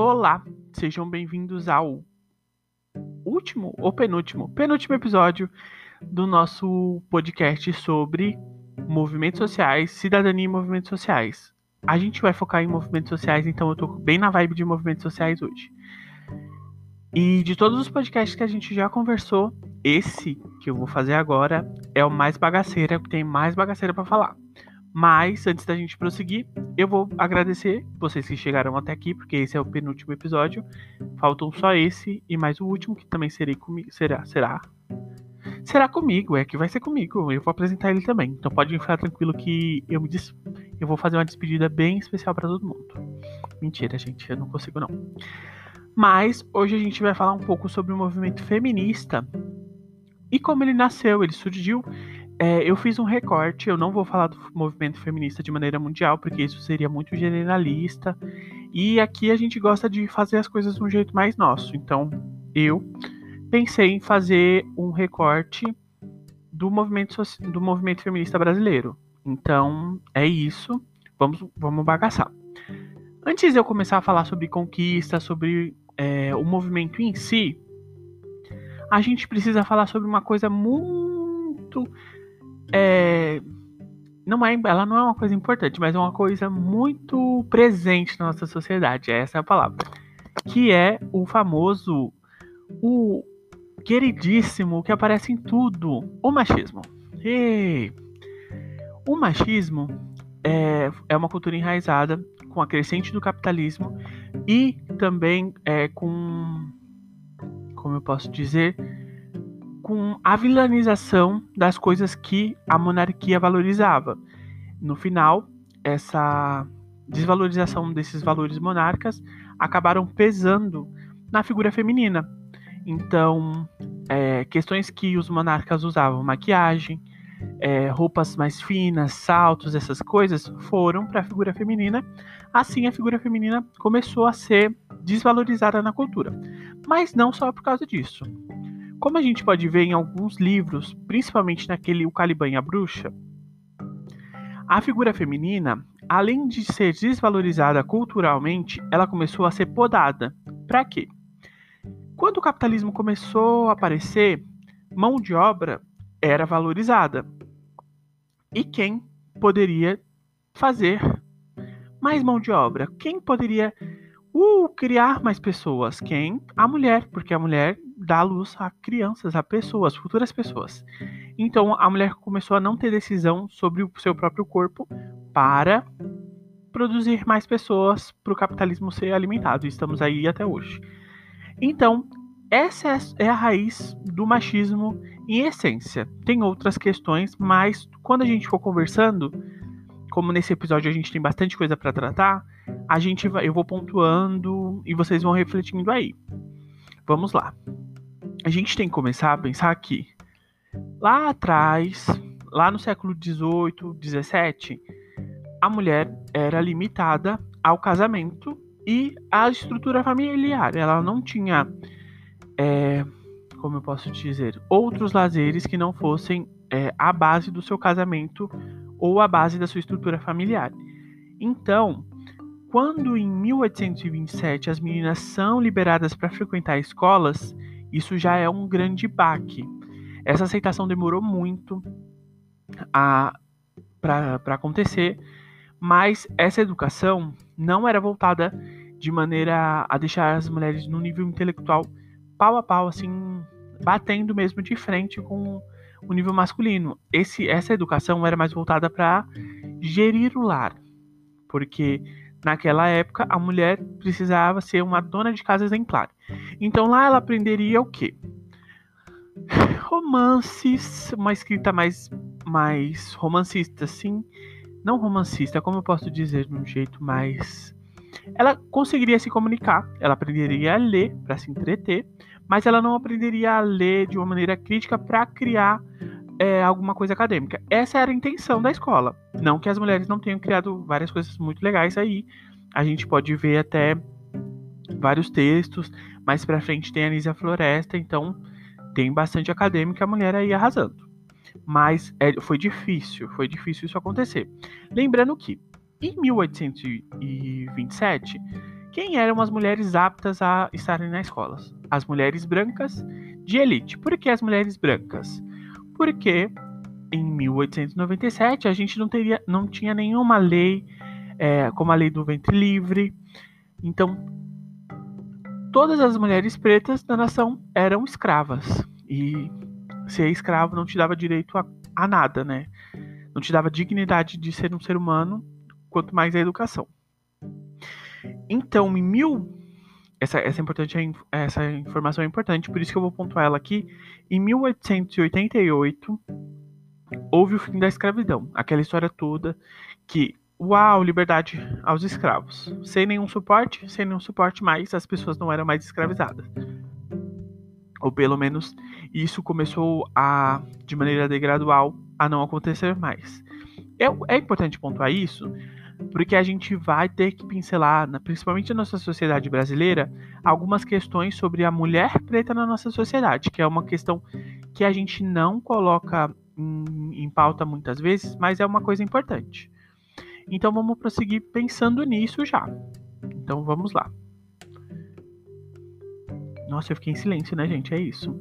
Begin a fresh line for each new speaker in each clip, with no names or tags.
Olá, sejam bem-vindos ao último ou penúltimo, penúltimo episódio do nosso podcast sobre movimentos sociais, cidadania e movimentos sociais. A gente vai focar em movimentos sociais, então eu tô bem na vibe de movimentos sociais hoje. E de todos os podcasts que a gente já conversou, esse que eu vou fazer agora é o mais bagaceira, que tem mais bagaceira para falar. Mas antes da gente prosseguir, eu vou agradecer vocês que chegaram até aqui, porque esse é o penúltimo episódio. Faltam só esse e mais o último, que também serei comigo. Será? Será? Será comigo, é que vai ser comigo. Eu vou apresentar ele também. Então pode ficar tranquilo que eu me des... eu vou fazer uma despedida bem especial para todo mundo. Mentira, gente, eu não consigo não. Mas hoje a gente vai falar um pouco sobre o movimento feminista e como ele nasceu, ele surgiu é, eu fiz um recorte, eu não vou falar do movimento feminista de maneira mundial, porque isso seria muito generalista. E aqui a gente gosta de fazer as coisas de um jeito mais nosso. Então, eu pensei em fazer um recorte do movimento, do movimento feminista brasileiro. Então, é isso. Vamos, vamos bagaçar. Antes de eu começar a falar sobre conquista, sobre é, o movimento em si, a gente precisa falar sobre uma coisa muito é, não é, ela não é uma coisa importante, mas é uma coisa muito presente na nossa sociedade, essa é a palavra, que é o famoso, o queridíssimo que aparece em tudo, o machismo. O machismo é, é uma cultura enraizada com a crescente do capitalismo e também é, com, como eu posso dizer, com a vilanização das coisas que a monarquia valorizava. No final, essa desvalorização desses valores monarcas acabaram pesando na figura feminina. Então, é, questões que os monarcas usavam, maquiagem, é, roupas mais finas, saltos, essas coisas, foram para a figura feminina. Assim, a figura feminina começou a ser desvalorizada na cultura. Mas não só por causa disso. Como a gente pode ver em alguns livros, principalmente naquele O Caliban e a Bruxa, a figura feminina, além de ser desvalorizada culturalmente, ela começou a ser podada. Para quê? Quando o capitalismo começou a aparecer, mão de obra era valorizada. E quem poderia fazer mais mão de obra? Quem poderia uh, criar mais pessoas? Quem? A mulher, porque a mulher dar luz a crianças, a pessoas, futuras pessoas. Então a mulher começou a não ter decisão sobre o seu próprio corpo para produzir mais pessoas para o capitalismo ser alimentado. Estamos aí até hoje. Então, essa é, é a raiz do machismo em essência. Tem outras questões, mas quando a gente for conversando, como nesse episódio a gente tem bastante coisa para tratar, a gente vai, eu vou pontuando e vocês vão refletindo aí. Vamos lá a gente tem que começar a pensar que lá atrás, lá no século XVIII, XVII, a mulher era limitada ao casamento e à estrutura familiar. Ela não tinha, é, como eu posso dizer, outros lazeres que não fossem é, a base do seu casamento ou a base da sua estrutura familiar. Então, quando em 1827 as meninas são liberadas para frequentar escolas, isso já é um grande baque. Essa aceitação demorou muito para acontecer, mas essa educação não era voltada de maneira a deixar as mulheres no nível intelectual pau a pau, assim, batendo mesmo de frente com o nível masculino. Esse, essa educação era mais voltada para gerir o lar, porque naquela época a mulher precisava ser uma dona de casa exemplar. Então lá ela aprenderia o quê? Romances, uma escrita mais, mais romancista, assim. Não romancista, como eu posso dizer de um jeito mais. Ela conseguiria se comunicar, ela aprenderia a ler para se entreter, mas ela não aprenderia a ler de uma maneira crítica para criar é, alguma coisa acadêmica. Essa era a intenção da escola. Não que as mulheres não tenham criado várias coisas muito legais aí. A gente pode ver até vários textos. Mais pra frente tem a Anísia Floresta, então tem bastante acadêmica a mulher aí arrasando. Mas é, foi difícil, foi difícil isso acontecer. Lembrando que em 1827, o quem eram as mulheres aptas a estarem nas escolas? As mulheres brancas de elite. Por que as mulheres brancas? Porque em 1897 a gente não, teria, não tinha nenhuma lei é, como a lei do ventre livre. Então, todas as mulheres pretas da nação eram escravas. E ser escravo não te dava direito a, a nada, né? Não te dava dignidade de ser um ser humano, quanto mais a educação. Então, em mil. Essa, essa, é importante, essa informação é importante, por isso que eu vou pontuar ela aqui. Em 1888, houve o fim da escravidão. Aquela história toda que, uau, liberdade aos escravos. Sem nenhum suporte, sem nenhum suporte mais, as pessoas não eram mais escravizadas. Ou pelo menos isso começou a, de maneira gradual, a não acontecer mais. É, é importante pontuar isso porque a gente vai ter que pincelar, principalmente na nossa sociedade brasileira, algumas questões sobre a mulher preta na nossa sociedade, que é uma questão que a gente não coloca em, em pauta muitas vezes, mas é uma coisa importante. Então vamos prosseguir pensando nisso já. Então vamos lá. Nossa, eu fiquei em silêncio, né, gente? É isso.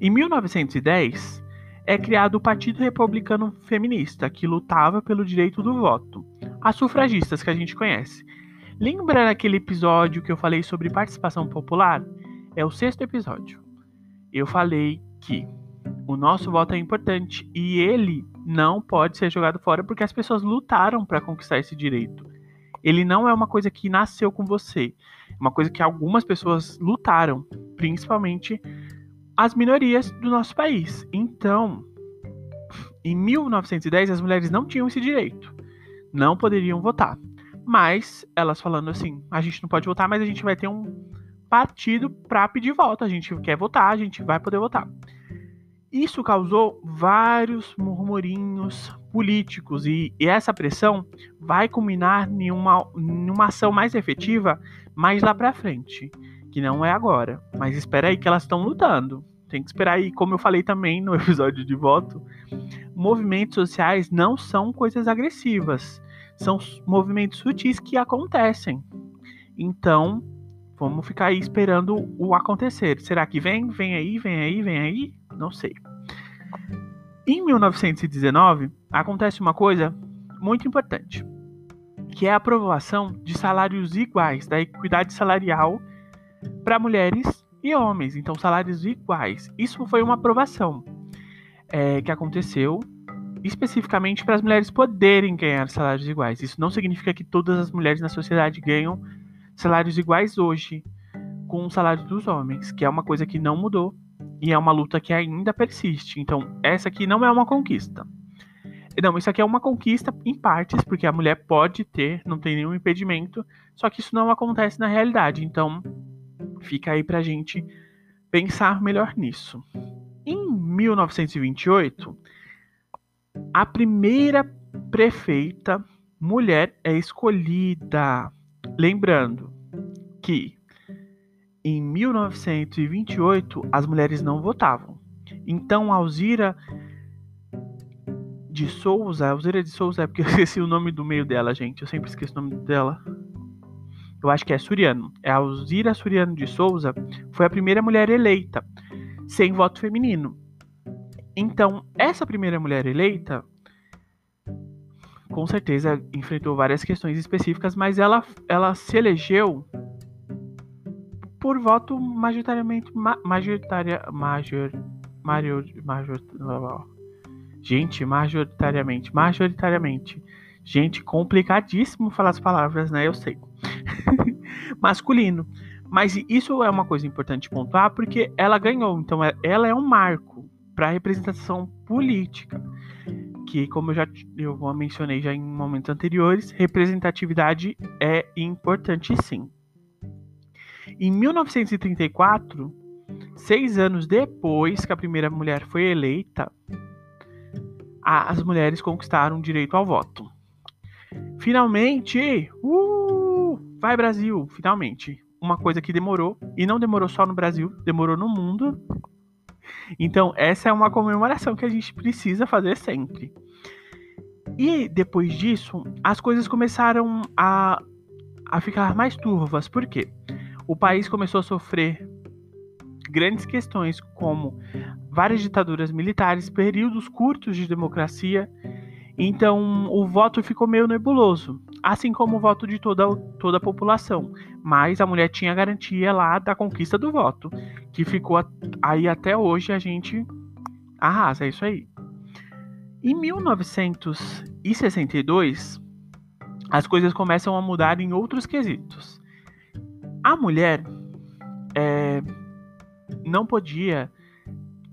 Em 1910, é criado o Partido Republicano Feminista, que lutava pelo direito do voto. As sufragistas que a gente conhece. Lembra daquele episódio que eu falei sobre participação popular? É o sexto episódio. Eu falei que o nosso voto é importante e ele não pode ser jogado fora porque as pessoas lutaram para conquistar esse direito. Ele não é uma coisa que nasceu com você, é uma coisa que algumas pessoas lutaram, principalmente as minorias do nosso país. Então, em 1910, as mulheres não tinham esse direito, não poderiam votar. Mas elas falando assim: a gente não pode votar, mas a gente vai ter um partido para pedir voto. A gente quer votar, a gente vai poder votar. Isso causou vários murmurinhos políticos e, e essa pressão vai culminar em uma, em uma ação mais efetiva mais lá para frente que não é agora. Mas espera aí que elas estão lutando. Tem que esperar aí, como eu falei também no episódio de voto, movimentos sociais não são coisas agressivas, são movimentos sutis que acontecem. Então, vamos ficar aí esperando o acontecer. Será que vem? Vem aí, vem aí, vem aí? Não sei. Em 1919, acontece uma coisa muito importante, que é a aprovação de salários iguais, da equidade salarial para mulheres e homens, então salários iguais. Isso foi uma aprovação é, que aconteceu especificamente para as mulheres poderem ganhar salários iguais. Isso não significa que todas as mulheres na sociedade ganham salários iguais hoje com o salário dos homens, que é uma coisa que não mudou e é uma luta que ainda persiste. Então, essa aqui não é uma conquista. Não, isso aqui é uma conquista em partes, porque a mulher pode ter, não tem nenhum impedimento, só que isso não acontece na realidade. Então, Fica aí pra gente pensar melhor nisso. Em 1928, a primeira prefeita mulher é escolhida. Lembrando que em 1928 as mulheres não votavam. Então Alzira de Souza, Alzira de Souza é porque eu esqueci o nome do meio dela, gente. Eu sempre esqueço o nome dela eu acho que é Suriano, é Alzira Suriano de Souza, foi a primeira mulher eleita sem voto feminino. Então, essa primeira mulher eleita, com certeza enfrentou várias questões específicas, mas ela, ela se elegeu por voto majoritariamente ma, majoritaria major major, major gente majoritariamente majoritariamente. Gente complicadíssimo falar as palavras né? Eu sei masculino. Mas isso é uma coisa importante pontuar porque ela ganhou, então é, ela é um marco para a representação política, que como eu já eu mencionei já em momentos anteriores, representatividade é importante sim. Em 1934, seis anos depois que a primeira mulher foi eleita, as mulheres conquistaram o direito ao voto. Finalmente, uh, Vai Brasil, finalmente. Uma coisa que demorou, e não demorou só no Brasil, demorou no mundo. Então, essa é uma comemoração que a gente precisa fazer sempre. E depois disso, as coisas começaram a, a ficar mais turvas. Por quê? O país começou a sofrer grandes questões como várias ditaduras militares, períodos curtos de democracia. Então, o voto ficou meio nebuloso, assim como o voto de toda, toda a população. Mas a mulher tinha garantia lá da conquista do voto, que ficou aí até hoje a gente arrasa, é isso aí. Em 1962, as coisas começam a mudar em outros quesitos. A mulher é, não podia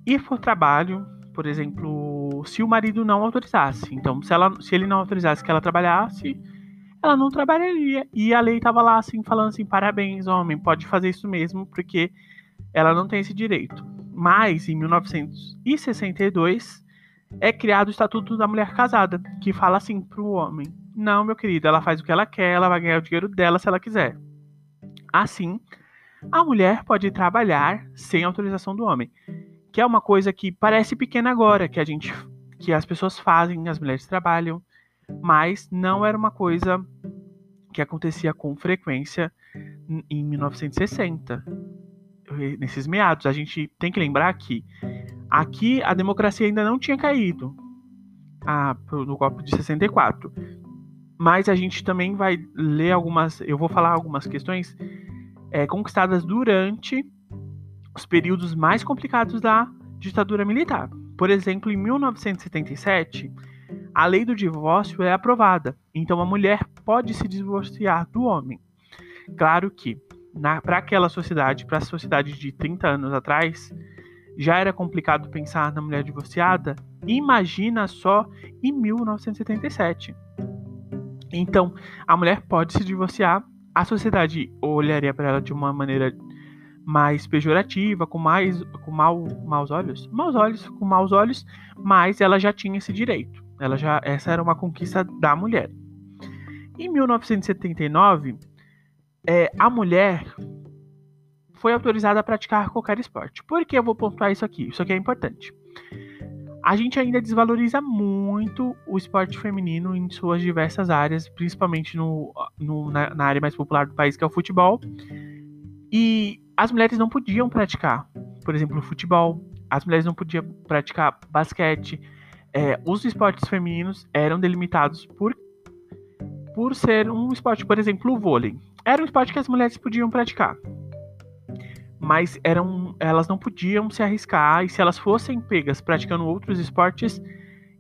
ir por trabalho, por exemplo, se o marido não autorizasse. Então, se, ela, se ele não autorizasse que ela trabalhasse, ela não trabalharia. E a lei estava lá assim, falando assim: parabéns, homem, pode fazer isso mesmo, porque ela não tem esse direito. Mas, em 1962, é criado o Estatuto da Mulher Casada, que fala assim para o homem: não, meu querido, ela faz o que ela quer, ela vai ganhar o dinheiro dela se ela quiser. Assim, a mulher pode trabalhar sem autorização do homem, que é uma coisa que parece pequena agora, que a gente que as pessoas fazem, as mulheres trabalham, mas não era uma coisa que acontecia com frequência em 1960. Nesses meados, a gente tem que lembrar que aqui a democracia ainda não tinha caído ah, no golpe de 64. Mas a gente também vai ler algumas, eu vou falar algumas questões é, conquistadas durante os períodos mais complicados da ditadura militar. Por exemplo, em 1977, a lei do divórcio é aprovada, então a mulher pode se divorciar do homem. Claro que, para aquela sociedade, para a sociedade de 30 anos atrás, já era complicado pensar na mulher divorciada, imagina só em 1977. Então, a mulher pode se divorciar a sociedade olharia para ela de uma maneira mais pejorativa, com mais com mal, maus olhos, maus olhos, com maus olhos, mas ela já tinha esse direito. Ela já essa era uma conquista da mulher. Em 1979, é, a mulher foi autorizada a praticar qualquer esporte. Por que eu vou pontuar isso aqui? Isso aqui é importante a gente ainda desvaloriza muito o esporte feminino em suas diversas áreas, principalmente no, no na, na, área mais popular do país, que é o futebol. E as mulheres não podiam praticar, por exemplo, futebol, as mulheres não podiam praticar basquete. É, os esportes femininos eram delimitados por, por ser um esporte, por exemplo, o vôlei. Era um esporte que as mulheres podiam praticar mas eram, elas não podiam se arriscar e se elas fossem pegas praticando outros esportes,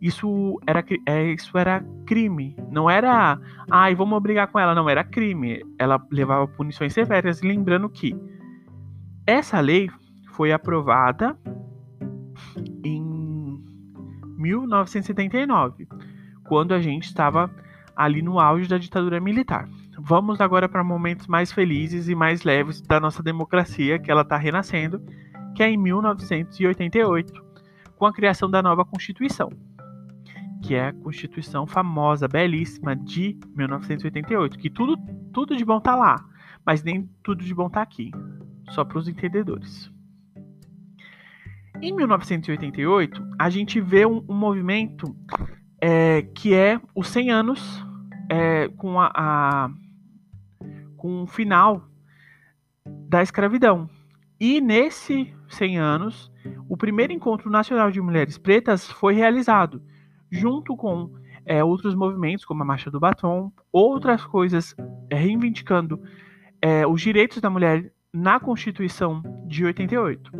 isso era, é, isso era crime. Não era, ai, ah, vamos brigar com ela, não, era crime. Ela levava punições severas, lembrando que essa lei foi aprovada em 1979, quando a gente estava ali no auge da ditadura militar. Vamos agora para momentos mais felizes e mais leves da nossa democracia, que ela está renascendo, que é em 1988, com a criação da nova Constituição, que é a Constituição famosa, belíssima de 1988, que tudo, tudo de bom tá lá, mas nem tudo de bom tá aqui, só para os entendedores. Em 1988, a gente vê um, um movimento é, que é os 100 anos é, com a, a com o final da escravidão. E nesse 100 anos, o primeiro encontro nacional de mulheres pretas foi realizado, junto com é, outros movimentos, como a Marcha do Batom, outras coisas é, reivindicando é, os direitos da mulher na Constituição de 88.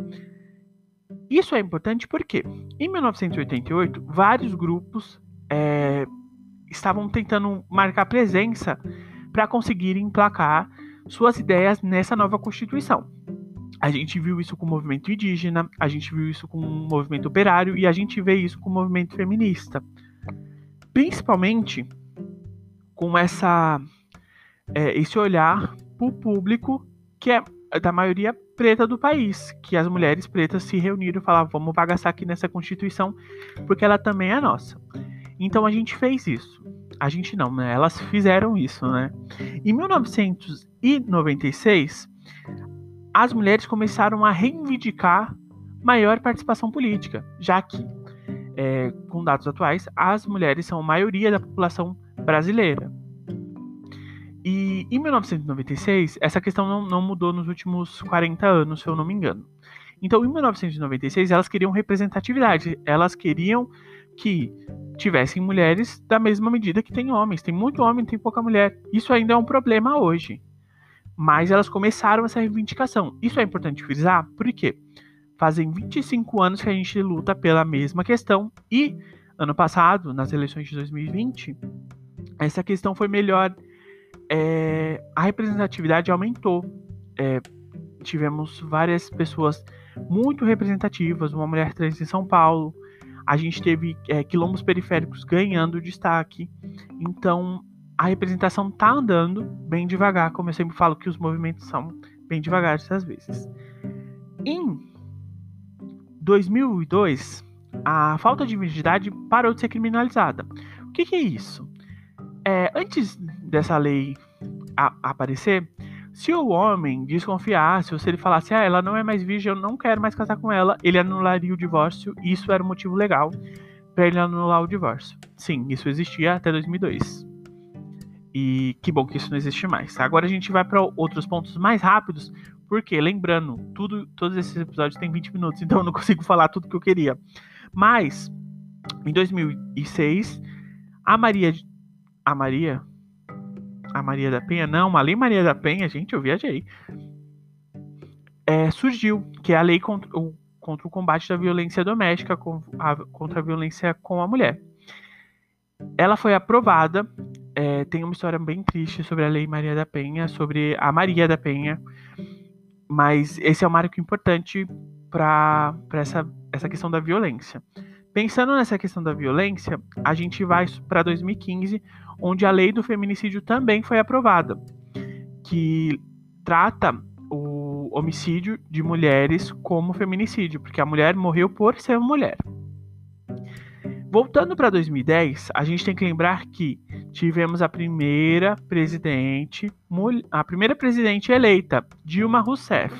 Isso é importante porque, em 1988, vários grupos estavam tentando marcar presença para conseguir emplacar suas ideias nessa nova Constituição. A gente viu isso com o movimento indígena, a gente viu isso com o movimento operário e a gente vê isso com o movimento feminista. Principalmente com essa, é, esse olhar para o público que é da maioria preta do país, que as mulheres pretas se reuniram e falaram: vamos bagaçar aqui nessa Constituição, porque ela também é nossa. Então a gente fez isso. A gente não, né? Elas fizeram isso, né? Em 1996, as mulheres começaram a reivindicar maior participação política, já que, é, com dados atuais, as mulheres são a maioria da população brasileira. E em 1996, essa questão não, não mudou nos últimos 40 anos, se eu não me engano. Então, em 1996, elas queriam representatividade. Elas queriam que tivessem mulheres da mesma medida que tem homens. Tem muito homem, tem pouca mulher. Isso ainda é um problema hoje. Mas elas começaram essa reivindicação. Isso é importante frisar, porque fazem 25 anos que a gente luta pela mesma questão e ano passado, nas eleições de 2020, essa questão foi melhor. É, a representatividade aumentou. É, tivemos várias pessoas muito representativas, uma mulher trans em São Paulo. A gente teve é, quilombos periféricos ganhando destaque. Então, a representação tá andando bem devagar, como eu sempre falo que os movimentos são bem devagar às vezes. Em 2002, a falta de virgindade parou de ser criminalizada. O que, que é isso? É, antes dessa lei a, aparecer, se o homem desconfiasse, ou se ele falasse, ah, ela não é mais virgem, eu não quero mais casar com ela, ele anularia o divórcio, isso era um motivo legal para ele anular o divórcio. Sim, isso existia até 2002. E que bom que isso não existe mais. Agora a gente vai para outros pontos mais rápidos, porque lembrando, tudo, todos esses episódios têm 20 minutos, então eu não consigo falar tudo que eu queria. Mas, em 2006, a Maria. A Maria. A Maria da Penha, não, a Lei Maria da Penha, gente, eu viajei. É, surgiu, que é a lei contra o, contra o combate da violência doméstica, contra a violência com a mulher. Ela foi aprovada. É, tem uma história bem triste sobre a Lei Maria da Penha, sobre a Maria da Penha. Mas esse é um marco importante para essa essa questão da violência. Pensando nessa questão da violência, a gente vai para 2015, onde a lei do feminicídio também foi aprovada, que trata o homicídio de mulheres como feminicídio, porque a mulher morreu por ser mulher. Voltando para 2010, a gente tem que lembrar que tivemos a primeira presidente, a primeira presidente eleita, Dilma Rousseff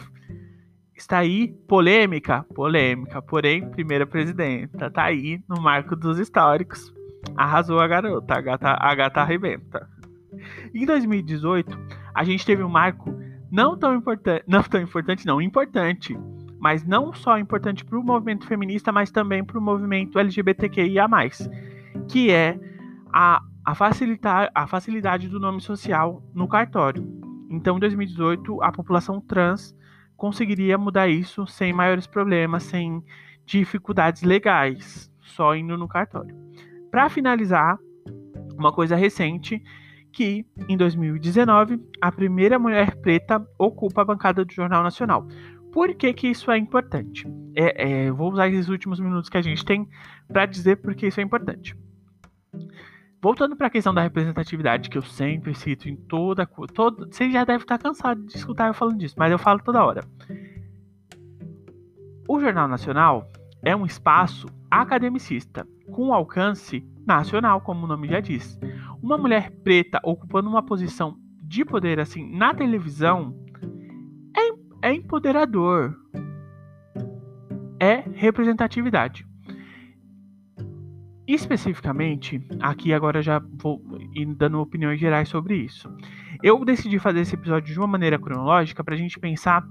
Está aí polêmica, polêmica, porém, primeira presidenta. Tá aí no marco dos históricos. Arrasou a garota, a gata, a gata arrebenta. Em 2018, a gente teve um marco não tão importante, não tão importante, não, importante, mas não só importante para o movimento feminista, mas também para o movimento LGBTQIA+, que é a, a, facilitar, a facilidade do nome social no cartório. Então, em 2018, a população trans conseguiria mudar isso sem maiores problemas, sem dificuldades legais, só indo no cartório. Para finalizar, uma coisa recente que em 2019 a primeira mulher preta ocupa a bancada do Jornal Nacional. Por que, que isso é importante? É, é, vou usar esses últimos minutos que a gente tem para dizer porque isso é importante. Voltando para a questão da representatividade, que eu sempre cito em toda. Todo, você já deve estar cansado de escutar eu falando disso, mas eu falo toda hora. O Jornal Nacional é um espaço academicista, com alcance nacional, como o nome já diz. Uma mulher preta ocupando uma posição de poder assim na televisão é, é empoderador. É representatividade. Especificamente, aqui agora já vou dando opiniões gerais sobre isso. Eu decidi fazer esse episódio de uma maneira cronológica para a gente pensar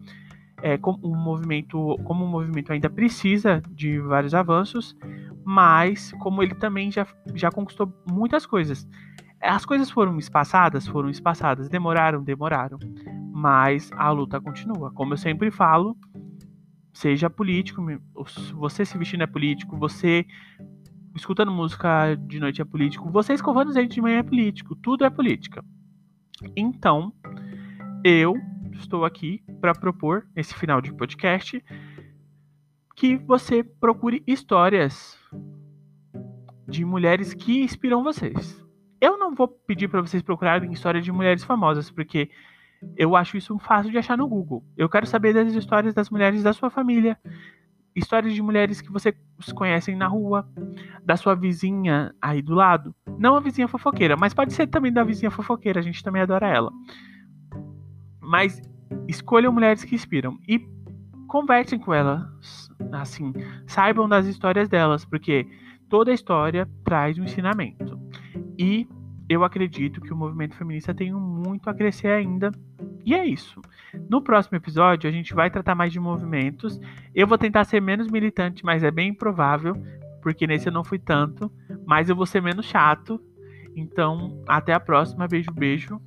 é, como o movimento, como o movimento ainda precisa de vários avanços, mas como ele também já, já conquistou muitas coisas. As coisas foram espaçadas, foram espaçadas, demoraram, demoraram, mas a luta continua. Como eu sempre falo, seja político, você se vestindo é político, você escutando música de noite é político, você escovando os dentes de manhã é político, tudo é política. Então, eu estou aqui para propor nesse final de podcast que você procure histórias de mulheres que inspiram vocês. Eu não vou pedir para vocês procurarem histórias de mulheres famosas, porque eu acho isso fácil de achar no Google. Eu quero saber das histórias das mulheres da sua família, histórias de mulheres que você conhecem na rua, da sua vizinha aí do lado. Não a vizinha fofoqueira, mas pode ser também da vizinha fofoqueira, a gente também adora ela. Mas escolham mulheres que inspiram e conversem com elas, assim, saibam das histórias delas, porque toda história traz um ensinamento. E eu acredito que o movimento feminista tem muito a crescer ainda. E é isso. No próximo episódio, a gente vai tratar mais de movimentos. Eu vou tentar ser menos militante, mas é bem improvável, porque nesse eu não fui tanto. Mas eu vou ser menos chato. Então, até a próxima. Beijo, beijo.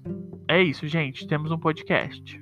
É isso, gente. Temos um podcast.